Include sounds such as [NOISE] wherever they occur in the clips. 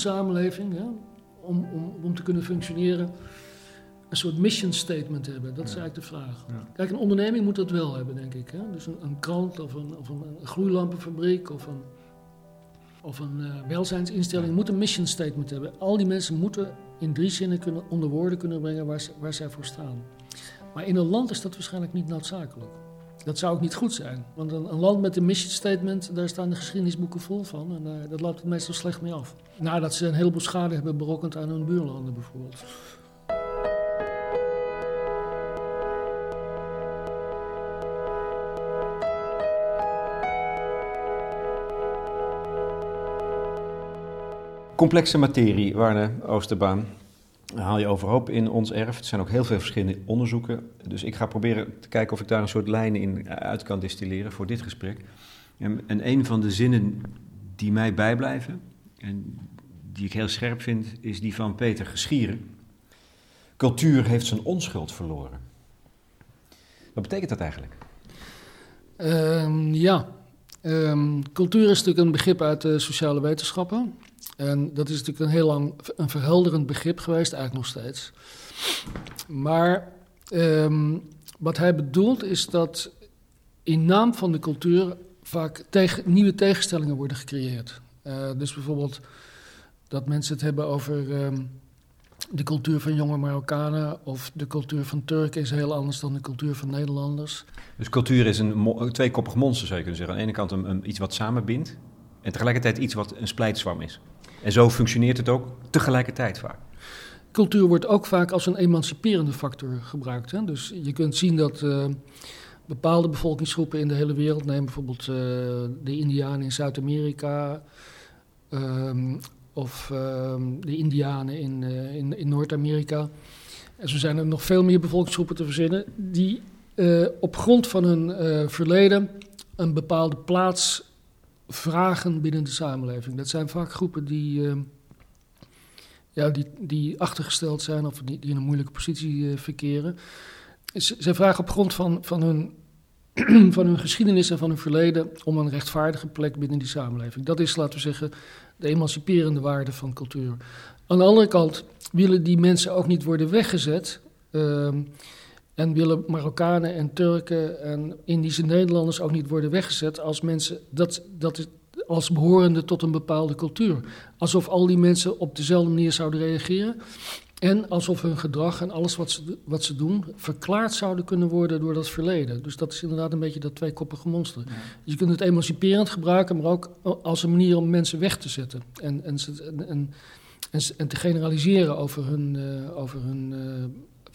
samenleving, hè, om, om, om te kunnen functioneren, een soort mission statement hebben? Dat is eigenlijk de vraag. Ja. Kijk, een onderneming moet dat wel hebben, denk ik. Hè? Dus een, een krant of een, of een gloeilampenfabriek of een, of een eh, welzijnsinstelling moet een mission statement hebben. Al die mensen moeten in drie zinnen kunnen, onder woorden kunnen brengen waar, ze- waar zij voor staan. Maar in een land is dat waarschijnlijk niet noodzakelijk. Dat zou ook niet goed zijn. Want een, land met een mission statement, daar staan de geschiedenisboeken vol van. En daar dat loopt het meestal slecht mee af. Nadat ze een heleboel schade hebben berokkend aan hun buurlanden bijvoorbeeld. Complexe materie, Warne Oosterbaan. Haal je overhoop in ons erf. Er zijn ook heel veel verschillende onderzoeken. Dus ik ga proberen te kijken of ik daar een soort lijnen in uit kan distilleren voor dit gesprek. En, en een van de zinnen die mij bijblijven en die ik heel scherp vind, is die van Peter Geschieren. Cultuur heeft zijn onschuld verloren. Wat betekent dat eigenlijk? Ehm, ja, Ehm, cultuur is natuurlijk een begrip uit de sociale wetenschappen. En dat is natuurlijk een heel lang een verhelderend begrip geweest, eigenlijk nog steeds. Maar ehm, wat hij bedoelt is dat in naam van de cultuur vaak tegen, nieuwe tegenstellingen worden gecreëerd. Eh, dus bijvoorbeeld dat mensen het hebben over ehm, de cultuur van jonge Marokkanen of de cultuur van Turken is heel anders dan de cultuur van Nederlanders. Dus cultuur is een tweekoppig monster, zou je kunnen zeggen. Aan de ene kant een, een- iets wat samenbindt en tegelijkertijd iets wat een splijtswam is. En zo functioneert het ook tegelijkertijd vaak. Cultuur wordt ook vaak als een emanciperende factor gebruikt. Hè? Dus je kunt zien dat eh, bepaalde bevolkingsgroepen in de hele wereld, neem bijvoorbeeld eh, de Indianen in Zuid-Amerika ehm, of ehm, de Indianen in, eh, in, in Noord-Amerika. En zo zijn er nog veel meer bevolkingsgroepen te verzinnen die op grond van hun verleden een bepaalde plaats vragen binnen de samenleving. Dat zijn vaak groepen die. ehm, ja, die, die achtergesteld zijn of die, die in een moeilijke positie eh, verkeren. Ze vragen op grond van, van, hun, [CLEARS THROAT] van hun geschiedenis en van hun verleden om een rechtvaardige plek binnen die samenleving. Dat is, laten we zeggen, de emanciperende waarde van cultuur. Aan de andere kant willen die mensen ook niet worden weggezet. ehm, en willen Marokkanen en Turken en Indische Nederlanders ook niet worden weggezet als mensen dat, dat is, als behorende tot een bepaalde cultuur. Alsof al die mensen op dezelfde manier zouden reageren. En alsof hun gedrag en alles wat ze, wat ze doen verklaard zouden kunnen worden door dat verleden. Dus dat is inderdaad een beetje dat tweekoppige monster. Dus je kunt het emanciperend gebruiken, maar ook als een manier om mensen weg te zetten. En, en, ze- en, en, en, en te generaliseren over hun, eh, over hun eh,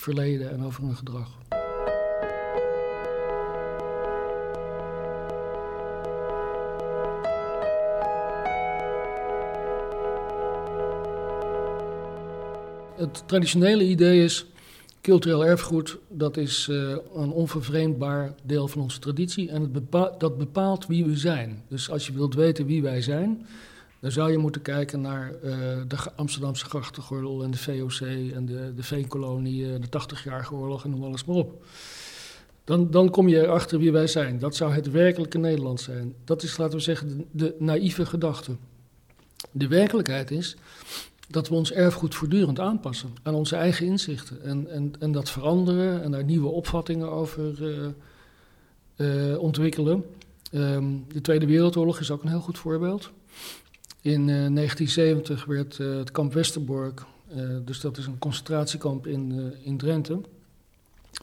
verleden en over hun gedrag. Het traditionele idee is, cultureel erfgoed, dat is eh, een onvervreemdbaar deel van onze traditie en het dat bepaalt wie we zijn. Dus als je wilt weten wie wij zijn, dan zou je moeten kijken naar eh, de Amsterdamse grachtengordel en de VOC en de, de Veenkolonie, eh, de 80-jarige oorlog en noem alles maar op. Dan, dan kom je erachter wie wij zijn. Dat zou het werkelijke Nederland zijn. Dat is, laten we zeggen, de, naïeve gedachte. De werkelijkheid is dat we ons erfgoed voortdurend aanpassen aan onze eigen inzichten. En, en, en dat veranderen en daar nieuwe opvattingen over eh, ontwikkelen. Ehm, de Tweede Wereldoorlog is ook een heel goed voorbeeld. In eh, 1970 werd eh, het kamp Westerbork, eh, dus dat is een concentratiekamp in, eh, in Drenthe,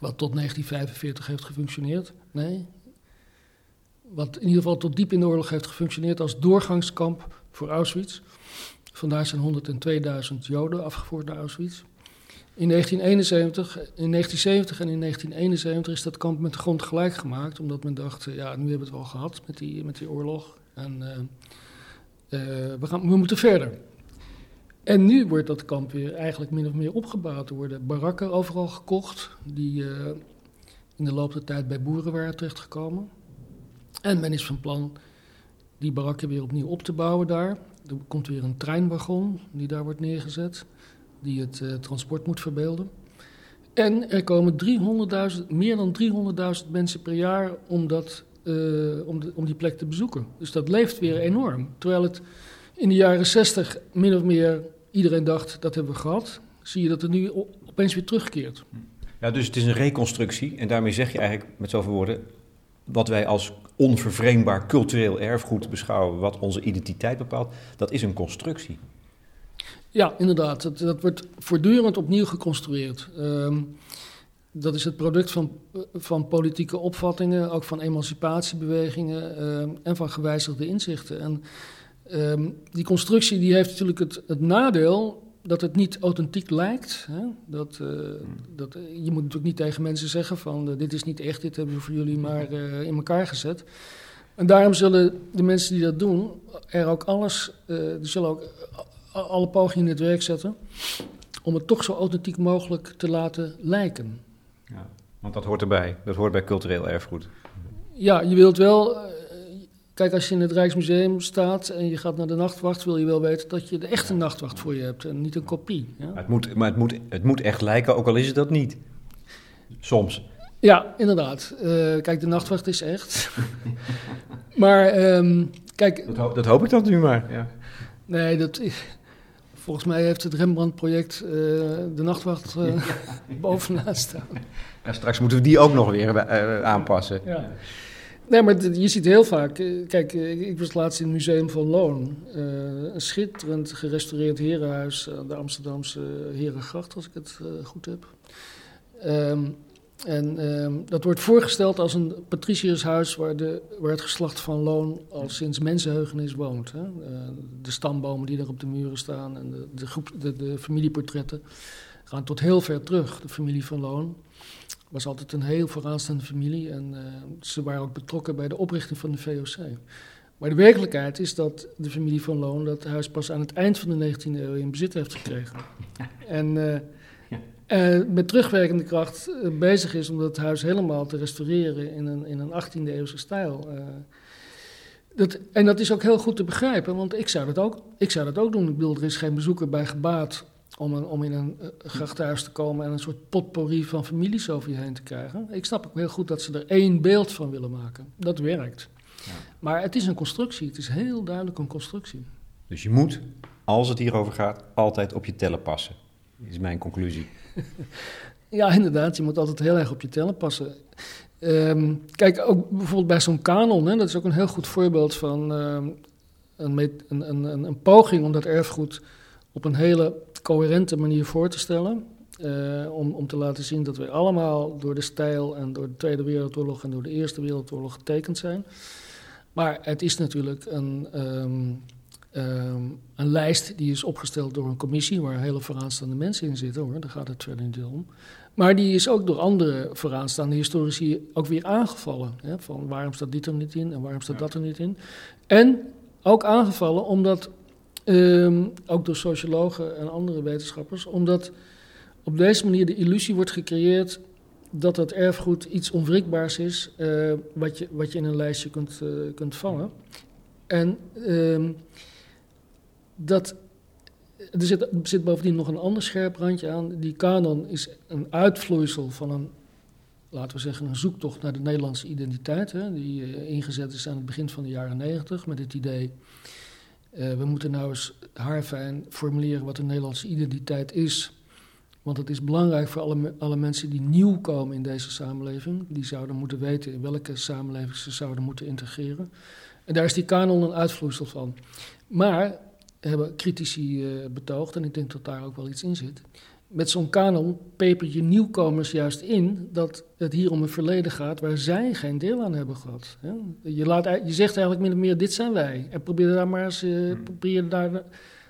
wat tot 1945 heeft gefunctioneerd. Nee, wat in ieder geval tot diep in de oorlog heeft gefunctioneerd als doorgangskamp voor Auschwitz. Vandaar zijn 102.000 Joden afgevoerd naar Auschwitz. In 1971, in 1970 en in 1971 is dat kamp met grond gelijk gemaakt, omdat men dacht, eh, ja, nu hebben we het wel gehad met die, met die oorlog en eh, eh, we, gaan, we moeten verder. En nu wordt dat kamp weer eigenlijk min of meer opgebouwd. Er worden barakken overal gekocht, die eh, in de loop der tijd bij boeren waren terechtgekomen. En men is van plan die barakken weer opnieuw op te bouwen daar. Er komt weer een treinwagon die daar wordt neergezet, die het eh, transport moet verbeelden. En er komen 300.000, meer dan 300.000 mensen per jaar om dat om, de, om die plek te bezoeken. Dus dat leeft weer enorm. Terwijl het in de jaren 60 min of meer iedereen dacht dat hebben we gehad, zie je dat het nu opeens weer terugkeert. Ja, dus het is een reconstructie en daarmee zeg je eigenlijk met zoveel woorden wat wij als onvervreemdbaar cultureel erfgoed beschouwen, wat onze identiteit bepaalt, dat is een constructie. Ja, inderdaad. Dat, dat wordt voortdurend opnieuw geconstrueerd. Ehm, dat is het product van, van politieke opvattingen, ook van emancipatiebewegingen ehm, en van gewijzigde inzichten. En ehm, die constructie die heeft natuurlijk het, het nadeel dat het niet authentiek lijkt. Hè? Dat, uh, dat, je moet natuurlijk niet tegen mensen zeggen van uh, dit is niet echt, dit hebben we voor jullie maar uh, in elkaar gezet. En daarom zullen de mensen die dat doen er ook alles, die zullen ook alle pogingen in het werk zetten om het toch zo authentiek mogelijk te laten lijken. Want dat hoort erbij, dat hoort bij cultureel erfgoed. Ja, je wilt wel Kijk, als je in het Rijksmuseum staat en je gaat naar de nachtwacht, wil je wel weten dat je de echte nachtwacht voor je hebt en niet een kopie. Ja? Maar, het moet, maar het, moet, het moet echt lijken, ook al is het dat niet. Soms. Ja, inderdaad. Uh, kijk, de nachtwacht is echt. [LAUGHS] maar um, kijk. Dat, ho dat, hoop ik dan nu maar. Ja. Nee, dat. Volgens mij heeft het Rembrandt-project uh, de nachtwacht uh, ja. [LAUGHS] bovenaan staan. Ja, straks moeten we die ook nog weer aanpassen. Ja. Nee, maar je ziet heel vaak. Eh, kijk, eh, ik was laatst in het Museum van Loon. Een schitterend gerestaureerd herenhuis aan de Amsterdamse Herengracht, als ik het goed heb. Um, en um, dat wordt voorgesteld als een patriciërshuis waar, de, waar het geslacht van Loon al sinds mensenheugenis woont. Hè. Uh, de stambomen die er op de muren staan en de, de, groep, de, de familieportretten gaan tot heel ver terug, de familie van Loon was altijd een heel vooraanstaande familie en uh, ze waren ook betrokken bij de oprichting van de VOC. Maar de werkelijkheid is dat de familie van Loon dat huis pas aan het eind van de 19e eeuw in bezit heeft gekregen. En uh, uh, met terugwerkende kracht bezig is om dat huis helemaal te restaureren in een, in een 18e eeuwse stijl. Dat, en dat is ook heel goed te begrijpen, want ik zou, dat ook, ik zou dat ook doen. Ik bedoel, er is geen bezoeker bij gebaat om, een, om in een grachthuis te komen en een soort potpourri van families over je heen te krijgen. Ik snap ook heel goed dat ze er één beeld van willen maken. Dat werkt. Ja. Maar het is een constructie. Het is heel duidelijk een constructie. Dus je moet, als het hierover gaat, altijd op je tellen passen. Is mijn conclusie. [LAUGHS] ja, inderdaad. Je moet altijd heel erg op je tellen passen. Um, kijk, ook bijvoorbeeld bij zo'n kanon, hè, dat is ook een heel goed voorbeeld van um, een, een, een, een, poging om dat erfgoed op een hele coherente manier voor te stellen. Uh, om, om te laten zien dat wij allemaal door de stijl en door de Tweede Wereldoorlog en door de Eerste Wereldoorlog getekend zijn. Maar het is natuurlijk een, um, um, een lijst die is opgesteld door een commissie waar hele vooraanstaande mensen in zitten hoor, daar gaat het verder niet om. Maar die is ook door andere vooraanstaande historici ook weer aangevallen. Hè, van waarom staat dit er niet in en waarom staat dat er niet in. En ook aangevallen omdat Um, ook door sociologen en andere wetenschappers, omdat op deze manier de illusie wordt gecreëerd dat het erfgoed iets onwrikbaars is, uh, wat, je, wat je in een lijstje kunt, uh, kunt vangen. En um, dat, er, zit, zit bovendien nog een ander scherp randje aan. Die kanon is een uitvloeisel van een, laten we zeggen, een zoektocht naar de Nederlandse identiteit, hè, die uh, ingezet is aan het begin van de jaren negentig met het idee uh, we moeten nou eens haarfijn formuleren wat de Nederlandse identiteit is. Want het is belangrijk voor alle, alle mensen die nieuw komen in deze samenleving. Die zouden moeten weten in welke samenleving ze zouden moeten integreren. En daar is die kanon een uitvloeisel van. Maar hebben critici uh, betoogd, en ik denk dat daar ook wel iets in zit met zo'n kanon peper je nieuwkomers juist in dat het hier om een verleden gaat waar zij geen deel aan hebben gehad. Je, laat, je zegt eigenlijk min of meer, dit zijn wij. En probeer daar maar eens, uh, probeer daar,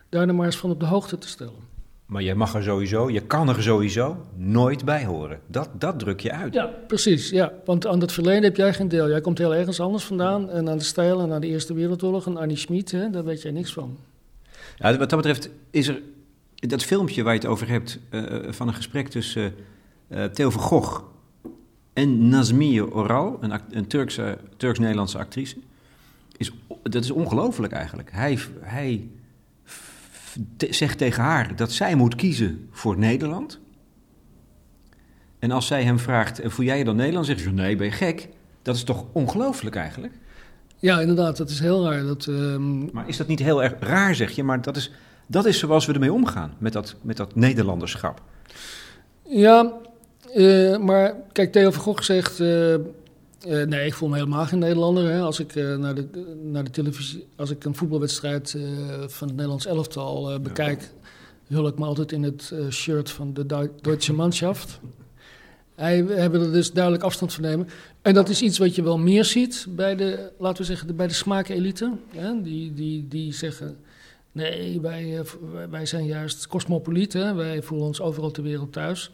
daar maar eens van op de hoogte te stellen. Maar je mag er sowieso, je kan er sowieso nooit bij horen. Dat, dat druk je uit. Ja, precies. Ja. Want aan dat verleden heb jij geen deel. Jij komt heel ergens anders vandaan. En aan de stijl en aan de Eerste Wereldoorlog en Annie Schmid, hè, daar weet jij niks van. Wat dat betreft is er dat filmpje waar je het over hebt, uh, van een gesprek tussen uh, Theo van Gogh en Nazmiye Oral, een, een Turkse, Turks-Nederlandse actrice, is, dat is ongelooflijk eigenlijk. Hij, hij zegt tegen haar dat zij moet kiezen voor Nederland. En als zij hem vraagt, voel jij je dan Nederland? Zegt ze, nee, ben je gek? Dat is toch ongelooflijk eigenlijk? Ja, inderdaad, dat is heel raar. Dat, ehm, Maar is dat niet heel erg raar, zeg je? Maar dat is, dat is zoals we ermee omgaan, met dat, met dat Nederlanderschap. Ja, eh, maar kijk, Theo van Gogh zegt... eh, eh, nee, ik voel me helemaal geen Nederlander. Hè. Als ik naar, de, naar de televisie... Als ik een voetbalwedstrijd van het Nederlands elftal bekijk... hul ik me altijd in het shirt van de Deutsche Mannschaft. Hij, we hebben er dus duidelijk afstand van nemen. En dat is iets wat je wel meer ziet bij de, laten we zeggen, de, bij de smaakelite. Die, die, die zeggen, nee, wij, eh, wij- zijn juist cosmopolieten. Wij voelen ons overal ter wereld thuis.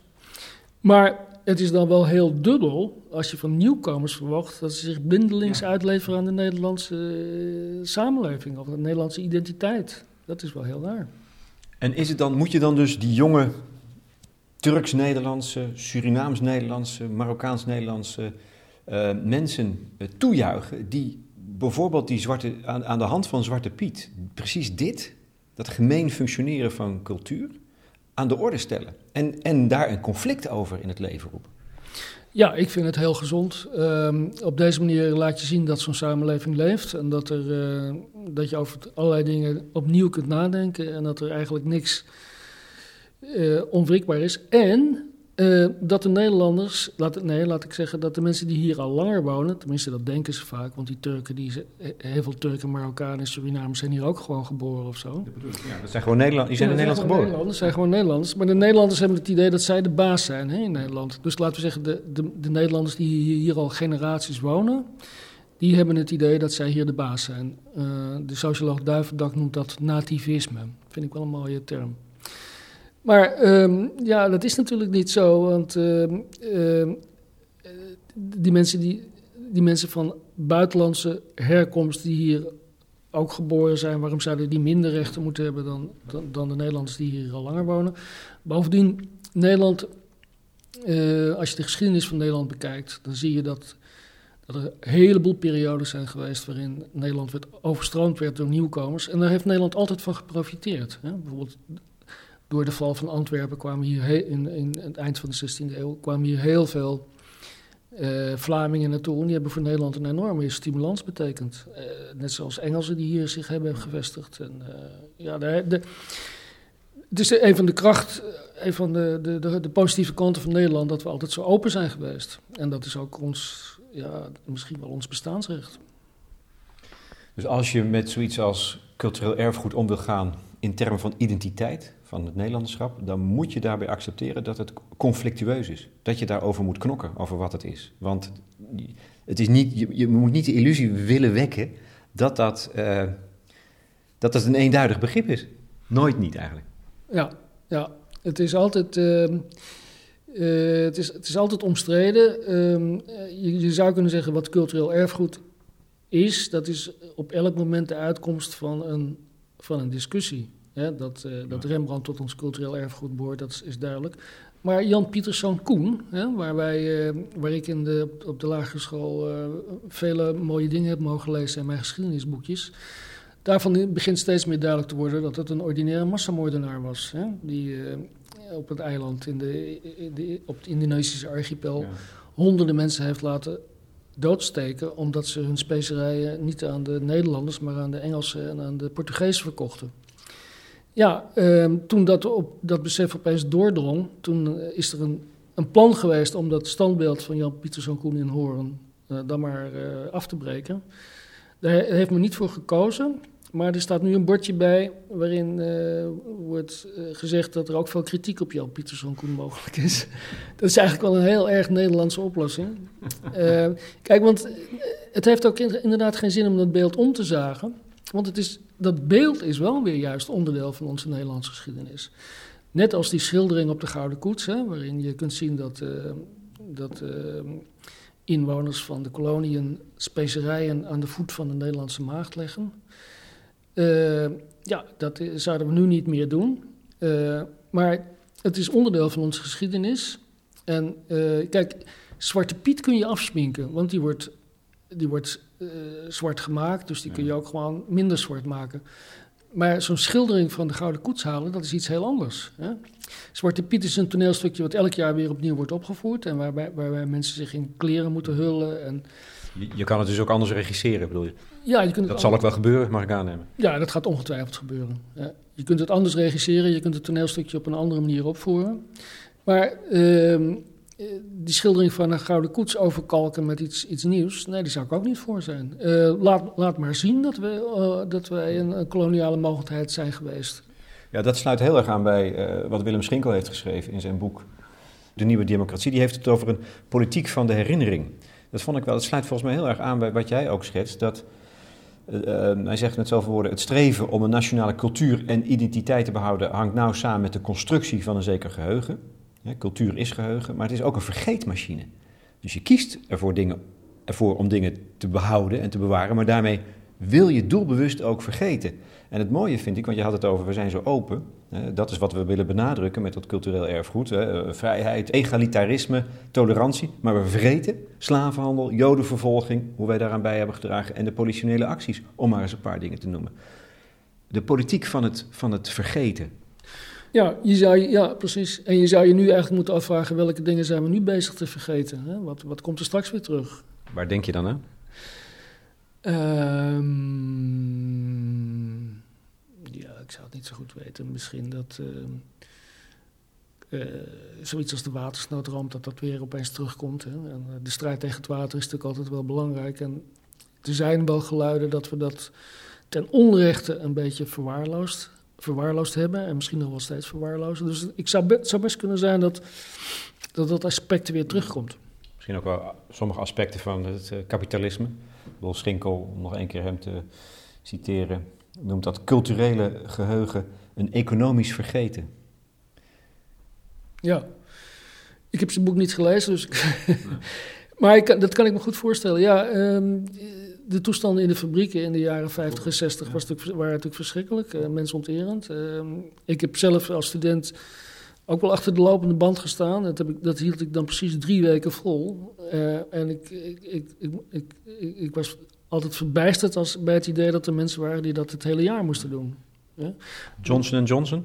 Maar het is dan wel heel dubbel als je van nieuwkomers verwacht dat ze zich blindelings uitleveren aan de Nederlandse eh, samenleving of de Nederlandse identiteit. Dat is wel heel raar. En is het dan, moet je dan dus die jonge Turks-Nederlandse, Surinaams-Nederlandse, Marokkaans-Nederlandse eh, mensen eh, toejuichen die bijvoorbeeld die zwarte, aan, aan de hand van Zwarte Piet precies dit, dat gemeen functioneren van cultuur, aan de orde stellen. En, en daar een conflict over in het leven roepen. Ja, ik vind het heel gezond. Ehm, op deze manier laat je zien dat zo'n samenleving leeft en dat, er, eh, dat je over allerlei dingen opnieuw kunt nadenken en dat er eigenlijk niks eh, onwrikbaar is. En eh, dat de Nederlanders, laat, nee, laat ik zeggen, dat de mensen die hier al langer wonen, tenminste dat denken ze vaak, want die Turken, die, heel veel Turken, Marokkanen en Surinamers zijn hier ook gewoon geboren of zo. Ja, dat zijn gewoon Nederland, die zijn in Nederland geboren. Nederlanders zijn gewoon Nederlanders. Maar de Nederlanders hebben het idee dat zij de baas zijn hè, in Nederland. Dus laten we zeggen, de, de, de Nederlanders die hier, hier al generaties wonen... die hebben het idee dat zij hier de baas zijn. Eh, de socioloog Duivendak noemt dat nativisme. Vind ik wel een mooie term. Maar ehm, ja, dat is natuurlijk niet zo. Want ehm, ehm, eh, die, mensen die, die mensen van buitenlandse herkomst... die hier ook geboren zijn, waarom zouden die minder rechten moeten hebben dan, dan, dan de Nederlanders die hier al langer wonen? Bovendien, Nederland, eh, als je de geschiedenis van Nederland bekijkt, dan zie je dat, dat er een heleboel periodes zijn geweest waarin Nederland werd overstroomd werd door nieuwkomers. En daar heeft Nederland altijd van geprofiteerd. Hè? Bijvoorbeeld door de val van Antwerpen kwamen hier in, in het eind van de 16e eeuw kwamen hier heel veel eh, Vlamingen naartoe. En die hebben voor Nederland een enorme stimulans betekend. Eh, net zoals Engelsen die hier zich hebben gevestigd. En, eh, ja, de, de, het is een van de kracht, een van de, de, de, de positieve kanten van Nederland dat we altijd zo open zijn geweest. En dat is ook ons, ja, misschien wel ons bestaansrecht. Dus als je met zoiets als cultureel erfgoed om wil gaan in termen van identiteit, van het Nederlanderschap, dan moet je daarbij accepteren dat het conflictueus is. Dat je daarover moet knokken, over wat het is. Want het is niet, je, moet niet de illusie willen wekken dat dat, eh, dat dat een eenduidig begrip is. Nooit niet eigenlijk. Ja, ja. het is altijd. ehm, eh, het, is, het is altijd omstreden. Ehm, eh, je, je zou kunnen zeggen wat cultureel erfgoed is. Dat is op elk moment de uitkomst van een, van een discussie. Hè, dat, eh, dat Rembrandt tot ons cultureel erfgoed behoort, dat is, is duidelijk. Maar Jan Pieterszoon Koen, hè, waar, wij, eh, waar ik in de, op- de lagere school eh, vele mooie dingen heb mogen lezen in mijn geschiedenisboekjes. Daarvan begint steeds meer duidelijk te worden dat het een ordinaire massamoordenaar was. Hè? Die op het eiland, in de, in de- op het Indonesische archipel, honderden mensen heeft laten doodsteken. omdat ze hun specerijen niet aan de Nederlanders, maar aan de Engelsen en aan de Portugezen verkochten. Ja, ehm, toen dat, op, dat besef opeens doordrong, toen eh, is er een, een plan geweest om dat standbeeld van Jan Pieterszoon Koen in Hoorn eh, dan maar eh, af te breken. Daar he- heeft men niet voor gekozen. Maar er staat nu een bordje bij waarin wordt gezegd dat er ook veel kritiek op Jan Pieterszoon Koen mogelijk is. [LAUGHS] Dat is eigenlijk wel een heel erg Nederlandse oplossing. [LAUGHS] Kijk, want het heeft ook in- inderdaad geen zin om dat beeld om te zagen. Want het is, dat beeld is wel weer juist onderdeel van onze Nederlandse geschiedenis. Net als die schildering op de Gouden Koets, hè, waarin je kunt zien dat, eh, dat eh, inwoners van de koloniën specerijen aan de voet van de Nederlandse maagd leggen. Eh, ja, dat zouden we nu niet meer doen. Maar het is onderdeel van onze geschiedenis. En kijk, Zwarte Piet kun je afsminken, want die wordt, die wordt eh, zwart gemaakt, dus die kun je ook gewoon minder zwart maken. Maar zo'n schildering van de Gouden Koets halen, dat is iets heel anders. Hè? Zwarte Piet is een toneelstukje wat elk jaar weer opnieuw wordt opgevoerd. En waarbij, waarbij mensen zich in kleren moeten hullen. En Je, je kan het dus ook anders regisseren, bedoel je? Ja, je kunt dat zal ook wel gebeuren, mag ik aannemen. Ja, dat gaat ongetwijfeld gebeuren. Ja. Je kunt het anders regisseren, je kunt het toneelstukje op een andere manier opvoeren. Maar uh, die schildering van een gouden koets overkalken met iets, iets nieuws, nee, die zou ik ook niet voor zijn. Uh, laat, laat maar zien dat, we, uh, dat wij een, koloniale mogelijkheid zijn geweest. Ja, dat sluit heel erg aan bij wat Willem Schinkel heeft geschreven in zijn boek De Nieuwe Democratie. Die heeft het over een politiek van de herinnering. Dat vond ik wel, dat sluit volgens mij heel erg aan bij wat jij ook schetst. Dat, hij zegt met zoveel woorden: het streven om een nationale cultuur en identiteit te behouden hangt nauw samen met de constructie van een zeker geheugen. Cultuur is geheugen, maar het is ook een vergeetmachine. Dus je kiest ervoor, dingen, ervoor om dingen te behouden en te bewaren, maar daarmee wil je doelbewust ook vergeten. En het mooie vind ik, want je had het over, we zijn zo open. Dat is wat we willen benadrukken met dat cultureel erfgoed. Vrijheid, egalitarisme, tolerantie. Maar we vergeten slavenhandel, jodenvervolging, hoe wij daaraan bij hebben gedragen... en de politionele acties, om maar eens een paar dingen te noemen. De politiek van het, van het vergeten. Ja, je zou, ja, precies. En je zou je nu eigenlijk moeten afvragen welke dingen zijn we nu bezig te vergeten. Hè? Wat, wat komt er straks weer terug? Waar denk je dan aan? Um, ja, ik zou het niet zo goed weten. Misschien dat uh, uh, zoiets als de watersnoodramp, dat dat weer opeens terugkomt. Hè? En de strijd tegen het water is natuurlijk altijd wel belangrijk. En er zijn wel geluiden dat we dat ten onrechte een beetje verwaarloosd verwaarloosd hebben en misschien nog wel steeds verwaarlozen. Dus ik zou het zou best kunnen zijn dat, dat dat aspect weer terugkomt. Misschien ook wel sommige aspecten van het uh, kapitalisme. Wil Schinkel, om nog één keer hem te citeren, noemt dat culturele geheugen een economisch vergeten. Ja, ik heb zijn boek niet gelezen, dus. [LAUGHS] maar ik, dat kan ik me goed voorstellen. Ja, um, de toestanden in de fabrieken in de jaren 50 en 60 was natuurlijk, waren natuurlijk verschrikkelijk, uh, mensonterend. Uh, ik heb zelf als student ook wel achter de lopende band gestaan. Dat, heb ik, dat hield ik dan precies drie weken vol. Uh, en ik, ik, ik, ik, ik, was altijd verbijsterd als, bij het idee dat er mensen waren die dat het hele jaar moesten doen. Ja? Johnson Johnson?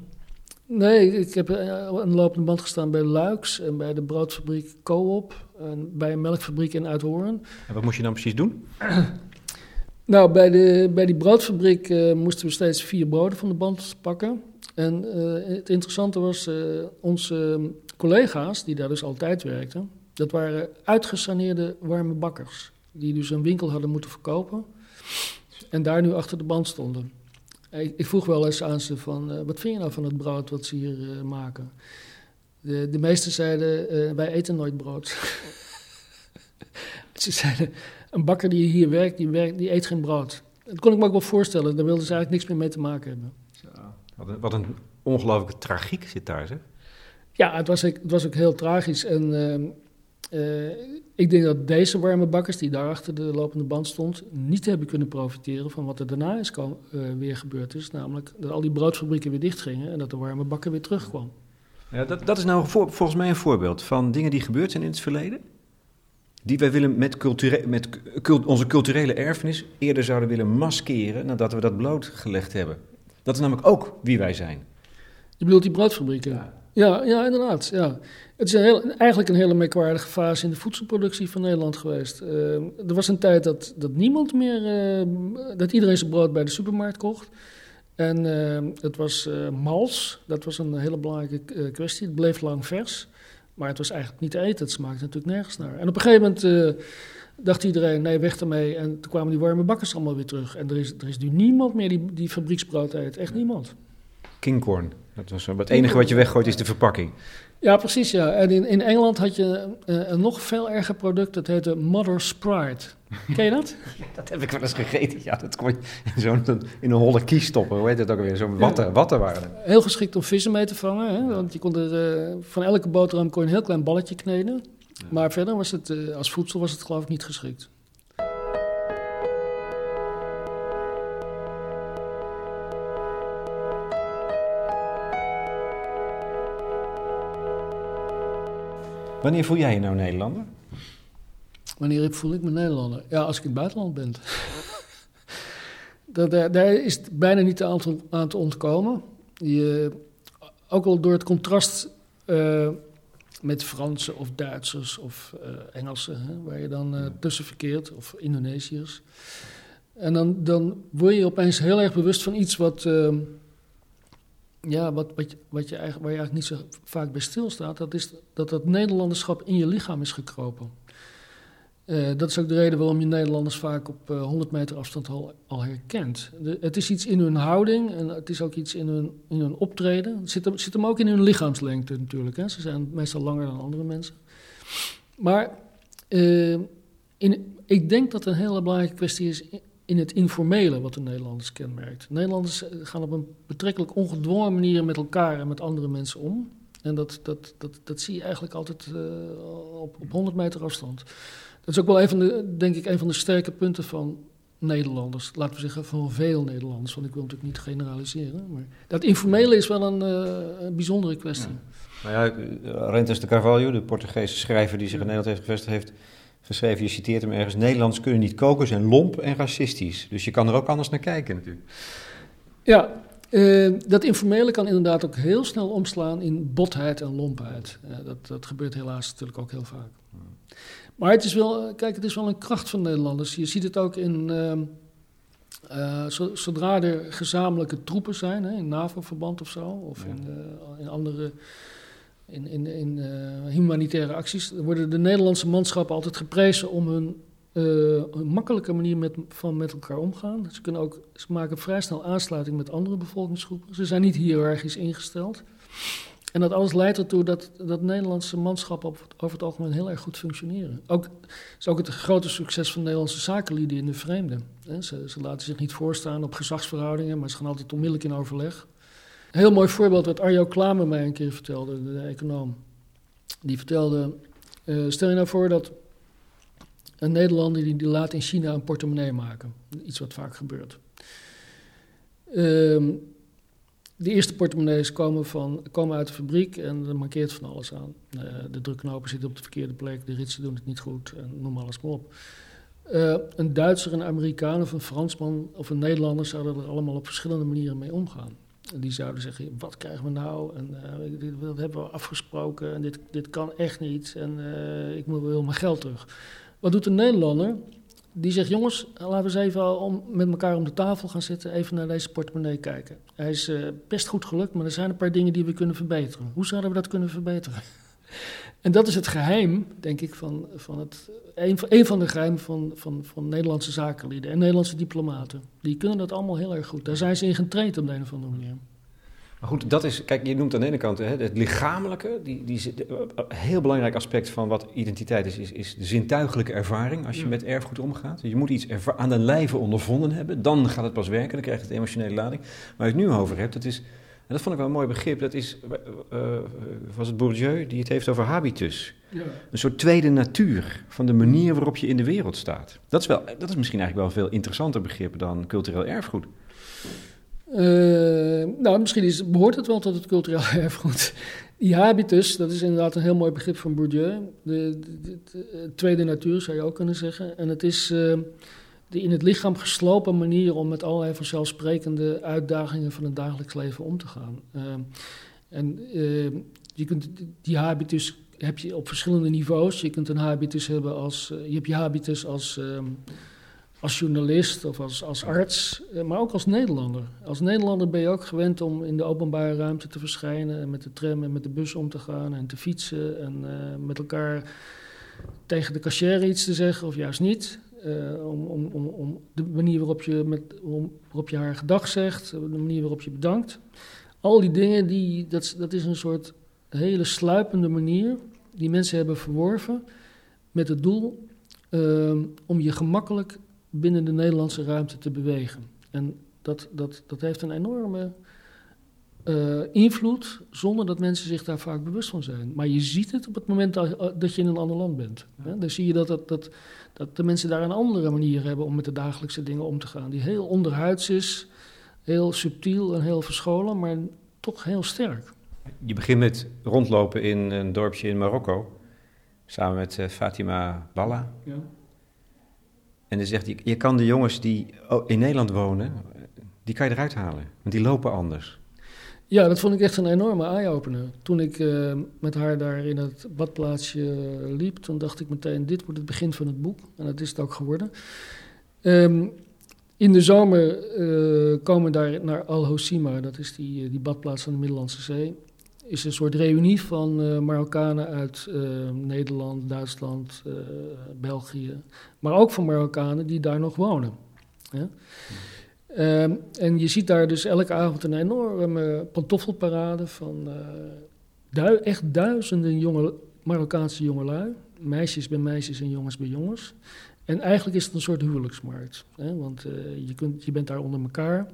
Nee, ik heb aan de lopende band gestaan bij Luiks en bij de broodfabriek Coop en bij een melkfabriek in Uithoorn. En wat moest je dan precies doen? [CLEARS THROAT] Nou, bij, de, bij die broodfabriek uh, moesten we steeds vier broden van de band pakken. En uh, het interessante was, uh, onze collega's, die daar dus altijd werkten, dat waren uitgesaneerde warme bakkers. Die dus een winkel hadden moeten verkopen en daar nu achter de band stonden. Ik, ik vroeg wel eens aan ze van, wat vind je nou van het brood wat ze hier maken? De, de meesten zeiden, wij eten nooit brood. [LAUGHS] ze zeiden, een bakker die hier werkt, die, werkt, die eet geen brood. Dat kon ik me ook wel voorstellen. Daar wilden ze eigenlijk niks meer mee te maken hebben. Wat, een, wat een ongelooflijke tragiek zit daar, zeg. Ja, het was, het was ook heel tragisch. En uh, uh, ik denk dat deze warme bakkers, die daar achter de lopende band stond, niet hebben kunnen profiteren van wat er daarna is uh, weer gebeurd is. Namelijk dat al die broodfabrieken weer dichtgingen en dat de warme bakker weer terugkwam. Ja, dat, dat is nou voor, volgens mij een voorbeeld van dingen die gebeurd zijn in het verleden die wij willen met, culture met cult onze culturele erfenis eerder zouden willen maskeren nadat we dat blootgelegd hebben. Dat is namelijk ook wie wij zijn. Je bedoelt die broodfabrieken? Ja, ja, ja inderdaad. Ja. Het is een heel, eigenlijk een hele merkwaardige fase in de voedselproductie van Nederland geweest. Uh, er was een tijd dat, dat niemand meer, uh, dat iedereen zijn brood bij de supermarkt kocht. En uh, het was mals, dat was een hele belangrijke kwestie. Het bleef lang vers. Maar het was eigenlijk niet te eten. Het smaakte natuurlijk nergens naar. En op een gegeven moment uh, dacht iedereen, nee, weg ermee. En toen kwamen die warme bakkers allemaal weer terug. En er is, er is nu niemand meer die, die fabrieksbrood eet. Echt niemand. Kingcorn. Dat was het enige wat je weggooit is de verpakking. Ja, precies. Ja. En in, in Engeland had je uh, een nog veel erger product. Dat heette Mother Sprite. Ken je dat? [LAUGHS] dat heb ik wel eens gegeten. Ja, dat kon je zo in een holle kies stoppen. Hoe heet het ook weer? Zo'n watten, ja. watten waren Heel geschikt om vissen mee te vangen. Hè? Want je kon er, uh, van elke boterham kon je een heel klein balletje kneden. Ja. Maar verder was het, uh, als voedsel was het geloof ik niet geschikt. Wanneer voel jij je nou Nederlander? Wanneer voel ik me Nederlander? Ja, als ik in het buitenland ben. [LAUGHS] dat, daar, daar, is bijna niet aan te, aan te ontkomen. Je, ook al door het contrast uh, met Fransen of Duitsers of uh, Engelsen, hè, waar je dan uh, tussen verkeert, of Indonesiërs. En dan, dan word je opeens heel erg bewust van iets wat, uh, ja, wat, wat, wat je eigenlijk, waar je eigenlijk niet zo vaak bij stilstaat. Dat is dat dat Nederlanderschap in je lichaam is gekropen. Uh, dat is ook de reden waarom je Nederlanders vaak op uh, 100 meter afstand al, herkent. Het is iets in hun houding en het is ook iets in hun, in hun optreden. Het zit, hem, zit hem ook in hun lichaamslengte natuurlijk. Hè. Ze zijn meestal langer dan andere mensen. Maar uh, in, ik denk dat een hele belangrijke kwestie is in het informele wat de Nederlanders kenmerkt. Nederlanders gaan op een betrekkelijk ongedwongen manier met elkaar en met andere mensen om. En dat, dat, dat, dat zie je eigenlijk altijd uh, op, op 100 meter afstand. Dat is ook wel een van de, denk ik, een van de sterke punten van Nederlanders. Laten we zeggen van veel Nederlanders, want ik wil natuurlijk niet generaliseren. Maar dat informele is wel een, uh, een bijzondere kwestie. Ja. Nou ja, Rentes de Carvalho, de Portugese schrijver die zich in Nederland heeft gevestigd, heeft geschreven, je citeert hem ergens, Nederlanders kunnen niet koken, zijn lomp en racistisch. Dus je kan er ook anders naar kijken natuurlijk. Ja, uh, dat informele kan inderdaad ook heel snel omslaan in botheid en lompheid. Uh, dat, dat gebeurt helaas natuurlijk ook heel vaak. Maar het is wel, kijk, het is wel een kracht van Nederlanders. Je ziet het ook in, uh, zodra er gezamenlijke troepen zijn, hè, in NAVO-verband of zo, of in, in andere in, in, in uh, humanitaire acties worden de Nederlandse manschappen altijd geprezen om hun uh, makkelijke manier met, van met elkaar omgaan. Ze, kunnen ook, ze maken vrij snel aansluiting met andere bevolkingsgroepen. Ze zijn niet hiërarchisch ingesteld. En dat alles leidt ertoe dat, dat Nederlandse manschappen over het algemeen heel erg goed functioneren. Ook, is ook het grote succes van Nederlandse zakenlieden in de vreemde. Ze, ze laten zich niet voorstaan op gezagsverhoudingen, maar ze gaan altijd onmiddellijk in overleg. Een heel mooi voorbeeld wat Arjo Klamer mij een keer vertelde, de econoom. Die vertelde, uh, stel je nou voor dat een Nederlander die, die laat in China een portemonnee maken. Iets wat vaak gebeurt. Uh, de eerste portemonnees komen, van, komen uit de fabriek en er markeert van alles aan. Uh, de drukknopen zitten op de verkeerde plek, de ritsen doen het niet goed en noem alles maar op. Uh, een Duitser, een Amerikaan of een Fransman of een Nederlander zouden er allemaal op verschillende manieren mee omgaan. Die zouden zeggen, wat krijgen we nou? En dit, dat hebben we afgesproken en dit, dit kan echt niet. En uh, ik moet wel mijn geld terug. Wat doet een Nederlander? Die zegt, jongens, laten we eens even om, met elkaar om de tafel gaan zitten... even naar deze portemonnee kijken. Hij is uh, best goed gelukt, maar er zijn een paar dingen die we kunnen verbeteren. Hoe zouden we dat kunnen verbeteren? En dat is het geheim, denk ik, van, van het, een, een van de geheimen van, van, van Nederlandse zakenlieden en Nederlandse diplomaten. Die kunnen dat allemaal heel erg goed. Daar zijn ze in getraind op de een of andere manier. Maar goed, dat is, kijk, je noemt aan de ene kant hè, het lichamelijke, die, die, een heel belangrijk aspect van wat identiteit is, is, is de zintuigelijke ervaring als je ja. met erfgoed omgaat. Dus je moet iets aan de lijve ondervonden hebben, dan gaat het pas werken, dan krijgt het emotionele lading. Waar je het nu over hebt, dat is dat vond ik wel een mooi begrip. Dat is, uh, was het Bourdieu die het heeft over habitus. Ja. Een soort tweede natuur van de manier waarop je in de wereld staat. Dat is, wel, dat is misschien eigenlijk wel een veel interessanter begrip dan cultureel erfgoed. Uh, nou, misschien is, behoort het wel tot het cultureel [LAUGHS] erfgoed. Die habitus, dat is inderdaad een heel mooi begrip van Bourdieu. De, de, de, de tweede natuur zou je ook kunnen zeggen. En het is uh, de in het lichaam geslopen manier om met allerlei vanzelfsprekende uitdagingen van het dagelijks leven om te gaan. Uh, en uh, je kunt die habitus heb je op verschillende niveaus. Je kunt een habitus hebben als uh, je hebt je habitus als, um, als journalist of als, als arts, maar ook als Nederlander. Als Nederlander ben je ook gewend om in de openbare ruimte te verschijnen en met de tram en met de bus om te gaan en te fietsen en met elkaar tegen de cashier iets te zeggen of juist niet. Uh, om, om, om, om, de manier waarop je, met, om, waarop je haar gedag zegt, de manier waarop je bedankt. Al die dingen, die, dat, dat is een soort hele sluipende manier die mensen hebben verworven met het doel uh, om je gemakkelijk binnen de Nederlandse ruimte te bewegen. En dat, dat, dat heeft een enorme uh, invloed zonder dat mensen zich daar vaak bewust van zijn. Maar je ziet het op het moment dat, dat je in een ander land bent. Ja. Dan zie je dat, dat, dat, dat de mensen daar een andere manier hebben om met de dagelijkse dingen om te gaan. Die heel onderhuids is, heel subtiel en heel verscholen, maar toch heel sterk. Je begint met rondlopen in een dorpje in Marokko, samen met uh, Fatima Balla. Ja. En dan zegt hij, je kan de jongens die in Nederland wonen, die kan je eruit halen, want die lopen anders. Ja, dat vond ik echt een enorme eye-opener. Toen ik uh, met haar daar in het badplaatsje liep, toen dacht ik meteen, dit wordt het begin van het boek. En dat is het ook geworden. Um, in de zomer uh, komen daar naar Al Hosima, dat is die, die badplaats aan de Middellandse Zee, is een soort reunie van Marokkanen uit Nederland, Duitsland, België. Maar ook van Marokkanen die daar nog wonen. Ja? Um, en je ziet daar dus elke avond een enorme pantoffelparade van du echt duizenden jonge, Marokkaanse jongelui. Meisjes bij meisjes en jongens bij jongens. En eigenlijk is het een soort huwelijksmarkt. Hè? Want je, kunt, je bent daar onder elkaar.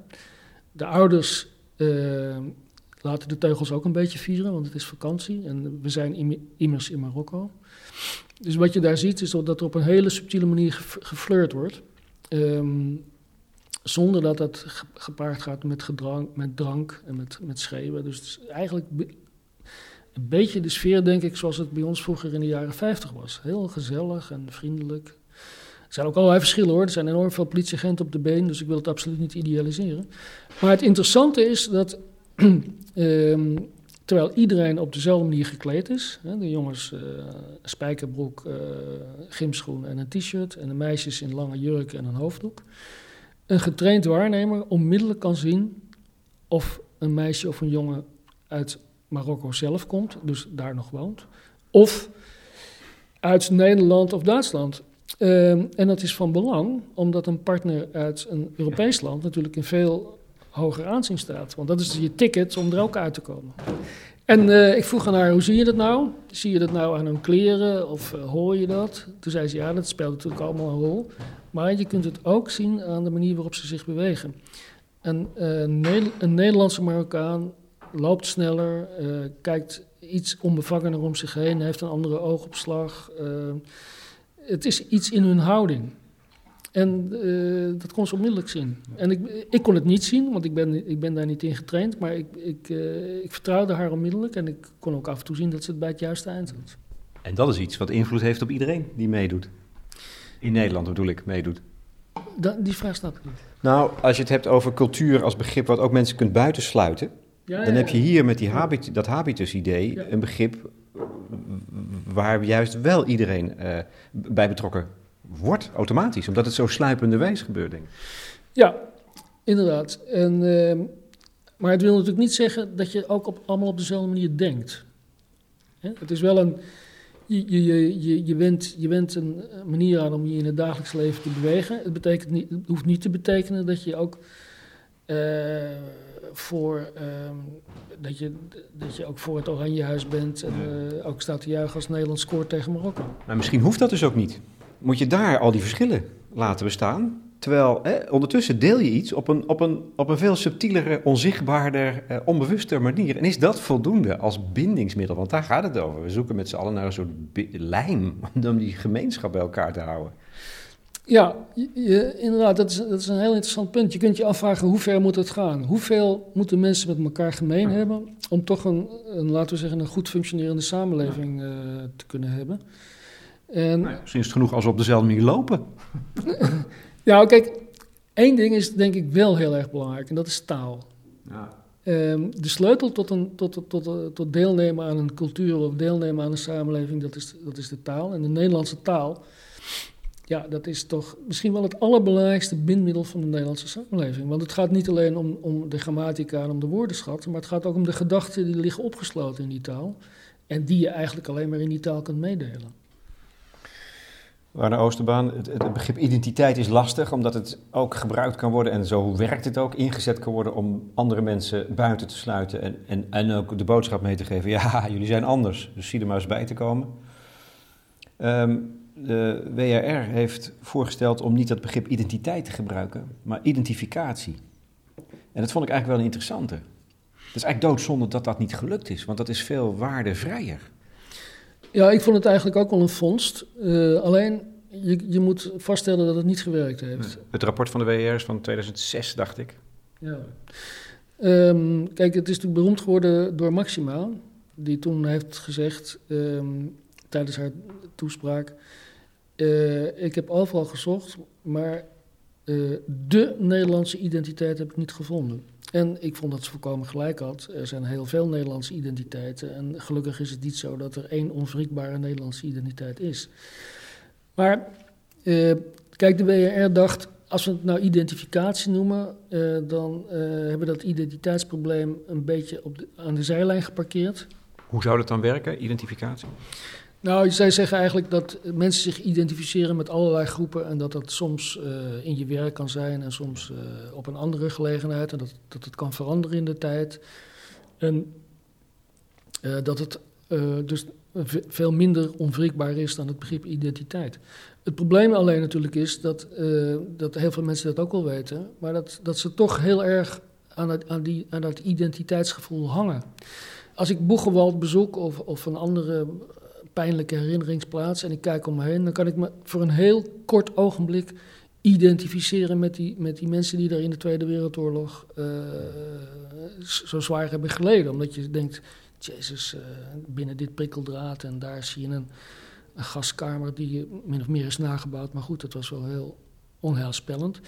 De ouders ehm, laten de teugels ook een beetje vieren, want het is vakantie en we zijn immers in Marokko. Dus wat je daar ziet is dat er op een hele subtiele manier geflirt wordt. Um, zonder dat dat gepaard gaat met, gedrang, met drank en met, met schreeuwen. Dus het is eigenlijk een beetje de sfeer, denk ik, zoals het bij ons vroeger in de jaren 50 was. Heel gezellig en vriendelijk. Er zijn ook allerlei verschillen hoor. Er zijn enorm veel politieagenten op de been, dus ik wil het absoluut niet idealiseren. Maar het interessante is dat um, [CLEARS THROAT] terwijl iedereen op dezelfde manier gekleed is. Hè, de jongens uh, spijkerbroek, uh, gymschoen en een t-shirt. En de meisjes in lange jurk en een hoofddoek. Een getraind waarnemer onmiddellijk kan zien of een meisje of een jongen uit Marokko zelf komt, dus daar nog woont. Of uit Nederland of Duitsland. Um, en dat is van belang, omdat een partner uit een Europees land natuurlijk in veel hoger aanzien staat. Want dat is je ticket om er ook uit te komen. En uh, ik vroeg aan haar, hoe zie je dat nou? Zie je dat nou aan hun kleren of uh, hoor je dat? Toen zei ze, ja, dat speelt natuurlijk allemaal een rol. Maar je kunt het ook zien aan de manier waarop ze zich bewegen. En, uh, een Nederlandse Marokkaan loopt sneller, kijkt iets onbevangener om zich heen, heeft een andere oogopslag. het is iets in hun houding. En uh, dat kon ze onmiddellijk zien. En ik, ik kon het niet zien, want ik ben, ik ben daar niet in getraind. Maar ik, ik, uh, ik vertrouwde haar onmiddellijk. En ik kon ook af en toe zien dat ze het bij het juiste eind had. En dat is iets wat invloed heeft op iedereen die meedoet. In Nederland bedoel ik, meedoet. Da, die vraag snap ik niet. Nou, als je het hebt over cultuur als begrip wat ook mensen kunt buitensluiten... Ja, dan heb je hier met die habit, dat habitus-idee een begrip waar juist wel iedereen uh, bij betrokken wordt automatisch, omdat het zo sluipenderwijs gebeurt, denk ik. Ja, inderdaad. En, uh, maar het wil natuurlijk niet zeggen dat je ook op, allemaal op dezelfde manier denkt. Hè? Het is wel een. Je, je, je, je, went, je went een manier aan om je in het dagelijks leven te bewegen. Het, betekent niet, het hoeft niet te betekenen dat je ook. Uh, voor, um, dat, je, dat je ook voor het Oranjehuis bent en uh, ook staat te juichen als Nederland scoort tegen Marokko. Maar misschien hoeft dat dus ook niet moet je daar al die verschillen laten bestaan. Terwijl hè, ondertussen deel je iets op een, op een, op een veel subtielere, onzichtbaarder, eh, onbewuster manier. En is dat voldoende als bindingsmiddel? Want daar gaat het over. We zoeken met z'n allen naar een soort lijm [LAUGHS] om die gemeenschap bij elkaar te houden. Ja, je, inderdaad, dat is, dat is een heel interessant punt. Je kunt je afvragen hoe ver moet het gaan? Hoeveel moeten mensen met elkaar gemeen hebben om toch een, een laten we zeggen, een goed functionerende samenleving uh, te kunnen hebben? En, nou misschien is het genoeg als we op dezelfde manier lopen. [LAUGHS] nou, kijk, één ding is denk ik wel heel erg belangrijk en dat is taal. Ja. Um, de sleutel tot, een, tot, tot, tot, tot deelnemen aan een cultuur of deelnemen aan een samenleving, dat is, dat is de taal. En de Nederlandse taal, ja, dat is toch misschien wel het allerbelangrijkste bindmiddel van de Nederlandse samenleving. Want het gaat niet alleen om, om de grammatica en om de woordenschat, maar het gaat ook om de gedachten die liggen opgesloten in die taal. En die je eigenlijk alleen maar in die taal kunt meedelen. Waarne Oosterbaan, het, het, begrip identiteit is lastig, omdat het ook gebruikt kan worden en zo werkt het ook, ingezet kan worden om andere mensen buiten te sluiten en, en, en ook de boodschap mee te geven, [LAUGHS] ja, jullie zijn anders, dus zie er maar eens bij te komen. Um, de WRR heeft voorgesteld om niet dat begrip identiteit te gebruiken, maar identificatie. En dat vond ik eigenlijk wel een interessante. Het is eigenlijk doodzonde dat dat niet gelukt is, want dat is veel waardevrijer. Ja, ik vond het eigenlijk ook wel een vondst. Uh, alleen, je, je moet vaststellen dat het niet gewerkt heeft. Het rapport van de WR is van 2006, dacht ik. Ja. Um, kijk, het is natuurlijk beroemd geworden door Maxima, die toen heeft gezegd um, tijdens haar toespraak: uh, Ik heb overal gezocht, maar de Nederlandse identiteit heb ik niet gevonden. En ik vond dat ze volkomen gelijk had. Er zijn heel veel Nederlandse identiteiten. En gelukkig is het niet zo dat er één onwrikbare Nederlandse identiteit is. Maar uh, kijk, de WRR dacht, als we het nou identificatie noemen, uh, dan hebben we dat identiteitsprobleem een beetje op de, aan de zijlijn geparkeerd. Hoe zou dat dan werken, identificatie? Nou, zij zeggen eigenlijk dat mensen zich identificeren met allerlei groepen en dat dat soms uh, in je werk kan zijn en soms uh, op een andere gelegenheid en dat, dat het kan veranderen in de tijd. En uh, dat het dus veel minder onwrikbaar is dan het begrip identiteit. Het probleem alleen natuurlijk is dat, dat heel veel mensen dat ook wel weten, maar dat, dat ze toch heel erg aan, het, aan, die, aan dat identiteitsgevoel hangen. Als ik Boegewald bezoek of, of een andere pijnlijke herinneringsplaats en ik kijk om me heen, dan kan ik me voor een heel kort ogenblik identificeren met die, met die mensen die daar in de Tweede Wereldoorlog uh, zo zwaar hebben geleden. Omdat je denkt, Jezus, uh, binnen dit prikkeldraad en daar zie je een, een gaskamer die min of meer is nagebouwd. Maar goed, dat was wel heel onheilspellend.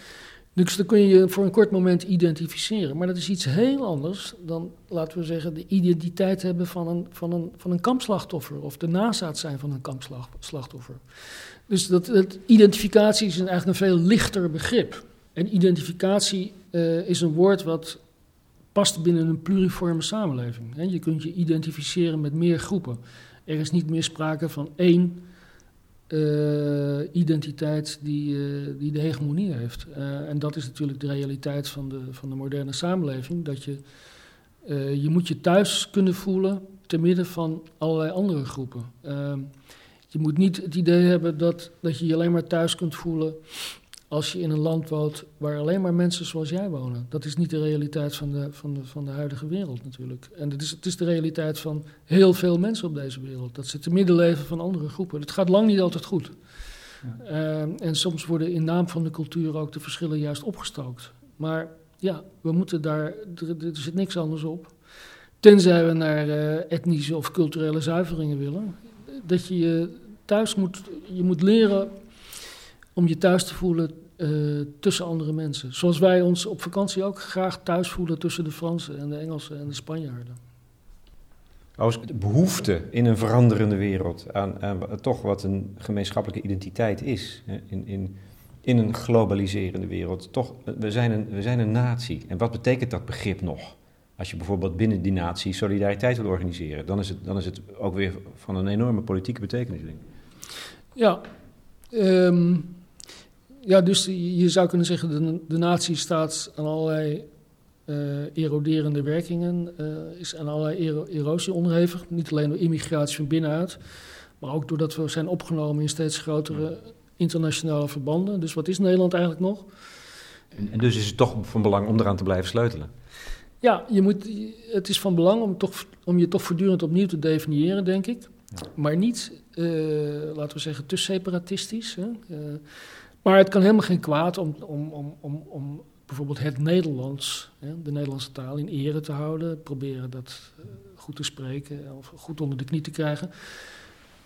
Dus dan kun je je voor een kort moment identificeren. Maar dat is iets heel anders dan, laten we zeggen, de identiteit hebben van een, van een, van een kampslachtoffer. Of de nazaat zijn van een kampslachtoffer. Dus dat, identificatie is eigenlijk een veel lichter begrip. En identificatie uh, is een woord wat past binnen een pluriforme samenleving. Je kunt je identificeren met meer groepen. Er is niet meer sprake van één uh, identiteit die, uh, die de hegemonie heeft. Uh, en dat is natuurlijk de realiteit van de, van de moderne samenleving. Dat je, je moet je thuis kunnen voelen te midden van allerlei andere groepen. je moet niet het idee hebben dat, dat je je alleen maar thuis kunt voelen als je in een land woont waar alleen maar mensen zoals jij wonen. Dat is niet de realiteit van de, van de, van de huidige wereld natuurlijk. En het is, het is de realiteit van heel veel mensen op deze wereld. Dat ze te midden leven van andere groepen. Het gaat lang niet altijd goed. Ja. Uh, en soms worden in naam van de cultuur ook de verschillen juist opgestookt. Maar ja, we moeten daar, er, er zit niks anders op. Tenzij we naar uh, etnische of culturele zuiveringen willen. Dat je je thuis moet, je moet leren om je thuis te voelen uh, tussen andere mensen. Zoals wij ons op vakantie ook graag thuis voelen tussen de Fransen en de Engelsen en de Spanjaarden. Als behoefte in een veranderende wereld aan, aan, toch wat een gemeenschappelijke identiteit is. In, in, in een globaliserende wereld. Toch, we zijn, een, we zijn een natie. En wat betekent dat begrip nog? Als je bijvoorbeeld binnen die natie solidariteit wil organiseren, dan is het, dan is het ook weer van een enorme politieke betekenis. Denk ik. Ja, um, ja, dus je zou kunnen zeggen, de, de natie staat aan allerlei uh, eroderende werkingen, uh, is aan allerlei ero erosie onderhevig. Niet alleen door immigratie van binnenuit, maar ook doordat we zijn opgenomen in steeds grotere internationale verbanden. Dus wat is Nederland eigenlijk nog? En, en dus is het toch van belang om eraan te blijven sleutelen? Ja, je moet, het is van belang om, toch, om je toch voortdurend opnieuw te definiëren, denk ik. Ja. Maar niet, uh, laten we zeggen, te separatistisch. Hè? Maar het kan helemaal geen kwaad om, om, om, om, om bijvoorbeeld het Nederlands, hè, de Nederlandse taal, in ere te houden. Proberen dat uh, goed te spreken of goed onder de knie te krijgen.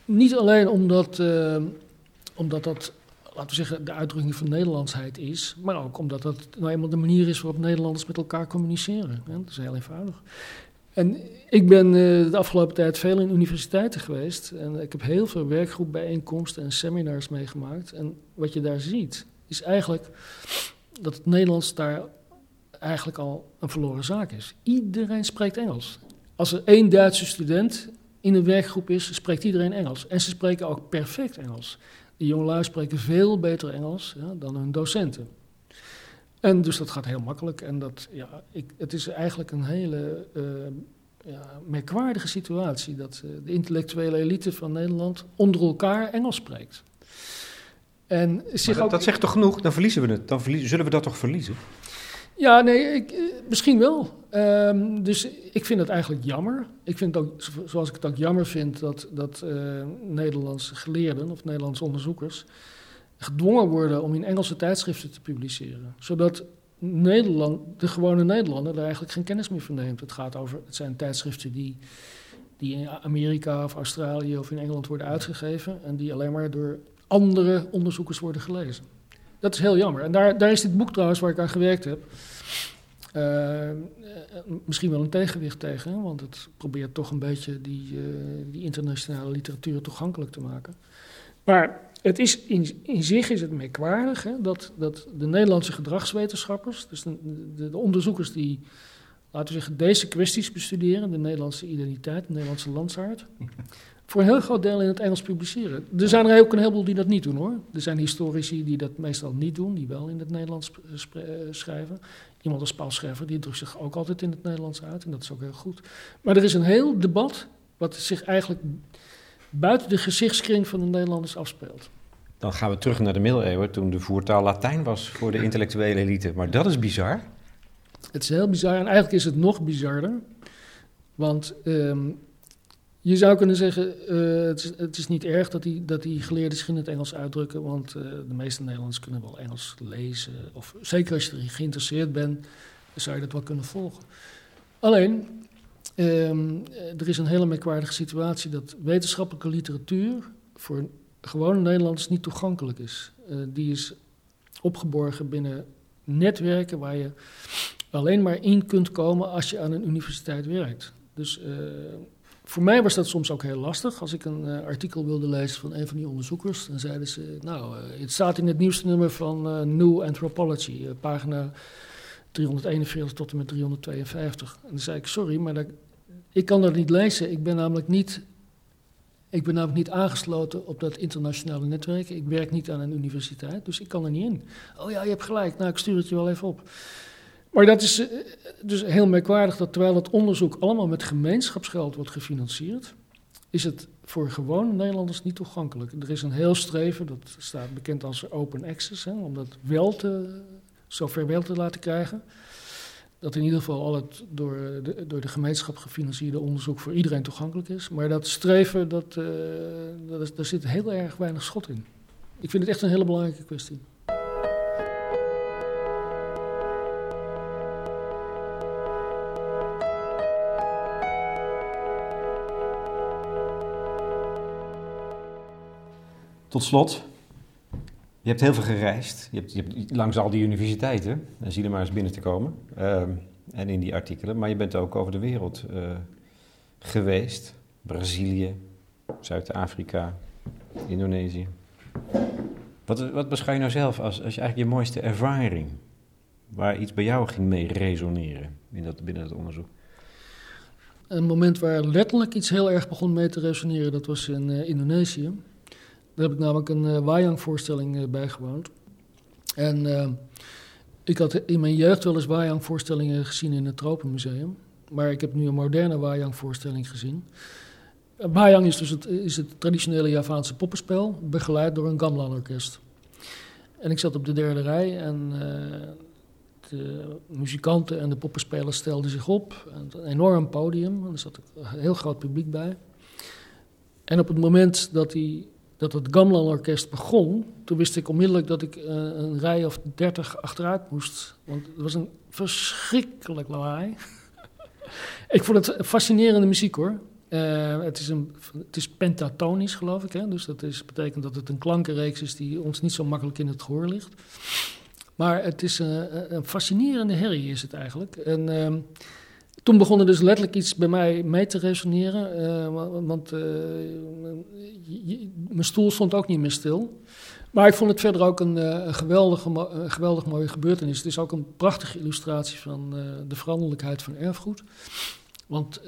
Niet alleen omdat, uh, omdat dat, laten we zeggen, de uitdrukking van Nederlandsheid is, maar ook omdat dat nou eenmaal de manier is waarop Nederlanders met elkaar communiceren. Hè. Dat is heel eenvoudig. En ik ben uh, de afgelopen tijd veel in universiteiten geweest. En ik heb heel veel werkgroepbijeenkomsten en seminars meegemaakt. En wat je daar ziet, is eigenlijk dat het Nederlands daar eigenlijk al een verloren zaak is. Iedereen spreekt Engels. Als er één Duitse student in een werkgroep is, spreekt iedereen Engels. En ze spreken ook perfect Engels. De jongelui spreken veel beter Engels ja, dan hun docenten. En dus dat gaat heel makkelijk. En dat, ja, ik, het is eigenlijk een hele uh, ja, merkwaardige situatie dat uh, de intellectuele elite van Nederland onder elkaar Engels spreekt. En zich dat, ook, dat, zegt toch genoeg? Dan verliezen we het. Dan verliezen, zullen we dat toch verliezen? Ja, nee, ik, eh, misschien wel. Um, dus ik vind het eigenlijk jammer. Ik vind het ook, zoals ik het ook jammer vind, dat, dat uh, Nederlandse geleerden of Nederlandse onderzoekers gedwongen worden om in Engelse tijdschriften te publiceren. Zodat Nederland, de gewone Nederlander er eigenlijk geen kennis meer van neemt. Het, gaat over, het zijn tijdschriften die, die in Amerika of Australië of in Engeland worden uitgegeven en die alleen maar door andere onderzoekers worden gelezen. dat is heel jammer. En daar, daar is dit boek trouwens waar ik aan gewerkt heb. Uh, misschien wel een tegenwicht tegen, want het probeert toch een beetje die, uh, die internationale literatuur toegankelijk te maken. Maar het is in, in zich is het merkwaardig hè, dat, dat de Nederlandse gedragswetenschappers, dus de, de, de, onderzoekers die, laten we zeggen, deze kwesties bestuderen, de Nederlandse identiteit, de Nederlandse landsaard, [LAUGHS] voor een heel groot deel in het Engels publiceren. Er zijn er ook een heleboel die dat niet doen hoor. Er zijn historici die dat meestal niet doen, die wel in het Nederlands eh, schrijven. Iemand als Paul Scheffer, die drukt zich ook altijd in het Nederlands uit en dat is ook heel goed. Maar er is een heel debat wat zich eigenlijk buiten de gezichtskring van de Nederlanders afspeelt. Dan gaan we terug naar de middeleeuwen, toen de voertaal Latijn was voor de intellectuele elite. Maar dat is bizar. Het is heel bizar en eigenlijk is het nog bizarder. Want um, je zou kunnen zeggen, uh, het, is, niet erg dat die, dat die geleerden zich in het Engels uitdrukken, want uh, de meeste Nederlanders kunnen wel Engels lezen. Of zeker als je erin geïnteresseerd bent, zou je dat wel kunnen volgen. Alleen, um, er is een hele merkwaardige situatie dat wetenschappelijke literatuur voor gewone Nederlanders niet toegankelijk is. Uh, die is opgeborgen binnen netwerken waar je alleen maar in kunt komen als je aan een universiteit werkt. Dus voor mij was dat soms ook heel lastig. Als ik een uh, artikel wilde lezen van een van die onderzoekers, dan zeiden ze: Nou, het staat in het nieuwste nummer van New Anthropology, pagina 341 tot en met 352. En dan zei ik: Sorry, maar dat, ik kan dat niet lezen. Ik ben namelijk niet. Ik ben namelijk niet aangesloten op dat internationale netwerk. Ik werk niet aan een universiteit, dus ik kan er niet in. Oh ja, je hebt gelijk. Nou, ik stuur het je wel even op. Maar dat is eh, dus heel merkwaardig dat terwijl het onderzoek allemaal met gemeenschapsgeld wordt gefinancierd, is het voor gewone Nederlanders niet toegankelijk. Er is een heel streven, dat staat bekend als open access, hè, om dat wel te, zover wel te laten krijgen. Dat in ieder geval al het door de, door de gemeenschap gefinancierde onderzoek voor iedereen toegankelijk is. Maar dat streven, dat, uh, dat daar zit heel erg weinig schot in. Ik vind het echt een hele belangrijke kwestie. Tot slot, je hebt heel veel gereisd. Je hebt, je hebt langs al die universiteiten. Dan zie je er maar eens binnen te komen. Uh, en in die artikelen. Maar je bent ook over de wereld uh, geweest. Brazilië, Zuid-Afrika, Indonesië. Wat, wat beschouw je nou zelf als, als je eigenlijk je mooiste ervaring? Waar iets bij jou ging mee resoneren in dat, binnen het onderzoek? Een moment waar letterlijk iets heel erg begon mee te resoneren, dat was in uh, Indonesië. Daar heb ik namelijk een uh, Wayang-voorstelling uh, bijgewoond. En uh, ik had in mijn jeugd wel eens Wayang-voorstellingen gezien in het Tropenmuseum. Maar ik heb nu een moderne Wayang-voorstelling gezien. Wayang is dus het, is het traditionele Javaanse poppenspel, begeleid door een gamelan-orkest. En ik zat op de derde rij en de muzikanten en de poppenspelers stelden zich op. Een enorm podium, er zat een heel groot publiek bij. En op het moment dat die dat het Gamelan-orkest begon, toen wist ik onmiddellijk dat ik uh, een rij of dertig achteruit moest. Want het was een verschrikkelijk lawaai. [LAUGHS] ik vond het fascinerende muziek hoor. Uh, het, is een, het is pentatonisch, geloof ik. Hè? Dus dat is, betekent dat het een klankenreeks is die ons niet zo makkelijk in het gehoor ligt. Maar het is uh, een fascinerende herrie, is het eigenlijk. En uh, toen begon er dus letterlijk iets bij mij mee te resoneren. Uh, want uh, mijn stoel stond ook niet meer stil. Maar ik vond het verder ook een, uh, geweldige, geweldig mooie gebeurtenis. Het is ook een prachtige illustratie van de veranderlijkheid van erfgoed. Want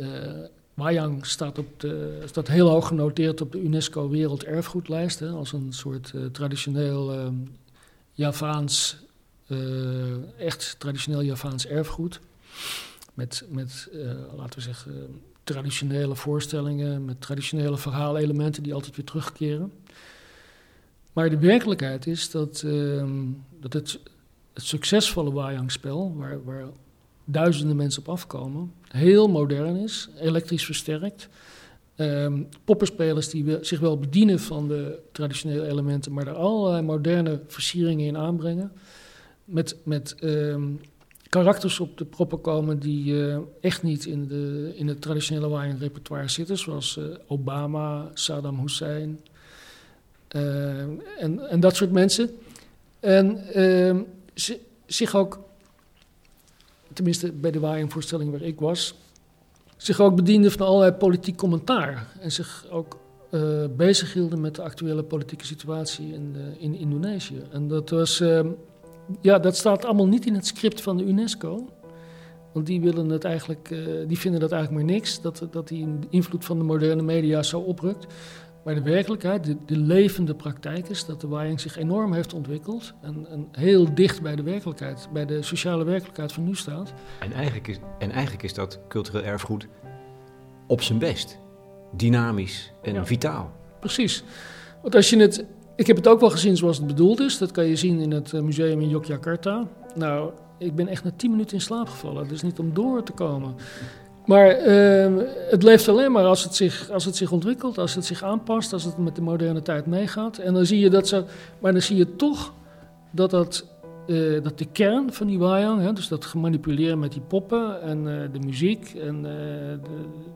Wayang staat, op de, staat heel hoog genoteerd op de UNESCO Werelderfgoedlijst. Hè, als een soort traditioneel Javaans, echt traditioneel Javaans erfgoed met, met uh, laten we zeggen, traditionele voorstellingen, met traditionele verhaalelementen die altijd weer terugkeren. Maar de werkelijkheid is dat, uh, dat het, het succesvolle Wayang-spel, waar, waar duizenden mensen op afkomen, heel modern is, elektrisch versterkt. Um, poppenspelers die zich wel bedienen van de traditionele elementen, maar er allerlei moderne versieringen in aanbrengen. Met, met um, karakters op de proppen komen die uh, echt niet in, de, in het traditionele Wayang-repertoire zitten, zoals uh, Obama, Saddam Hussein uh, en, en dat soort mensen. En ehm, zich ook, tenminste bij de Waaiingvoorstelling waar ik was, zich ook bediende van allerlei politiek commentaar. En zich ook bezig hielden met de actuele politieke situatie in, in Indonesië. En dat was, ehm, ja, dat staat allemaal niet in het script van de UNESCO. Want die, willen het eigenlijk, uh, die vinden dat eigenlijk maar niks, dat, dat die invloed van de moderne media zo oprukt. Maar de werkelijkheid, de, de levende praktijk is dat de waaiing zich enorm heeft ontwikkeld. En, en, heel dicht bij de werkelijkheid, bij de sociale werkelijkheid van nu staat. En eigenlijk is, en eigenlijk is dat cultureel erfgoed op zijn best. Dynamisch en vitaal. Precies. Want als je het. Ik heb het ook wel gezien zoals het bedoeld is. Dat kan je zien in het eh, museum in Yogyakarta. Nou, ik ben echt na tien minuten in slaap gevallen. Dus niet om door te komen. Maar uh, het leeft alleen maar als het, zich, als het zich ontwikkelt, als het zich aanpast, als het met de moderne tijd meegaat. En dan zie je dat zo. Maar dan zie je toch dat, dat, uh, dat de kern van die wayang, hè, dus dat gemanipuleren met die poppen en uh, de muziek en de,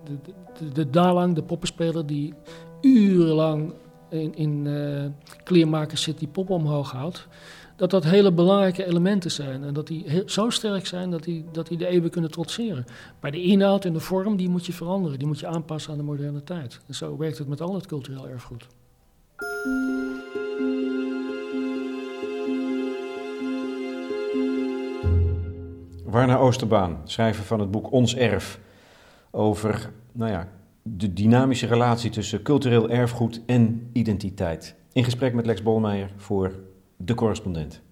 de, de, de, dalang, de poppenspeler die urenlang in, in kleermakers zit die pop omhoog houdt dat dat hele belangrijke elementen zijn. En dat die zo sterk zijn dat die, dat die de eeuwen kunnen trotseren. Maar de inhoud en de vorm, die moet je veranderen. Die moet je aanpassen aan de moderne tijd. En zo werkt het met al het cultureel erfgoed. Warner Oosterbaan, schrijver van het boek Ons Erf. Over nou ja, de dynamische relatie tussen cultureel erfgoed en identiteit. In gesprek met Lex Bolmeijer voor de correspondent.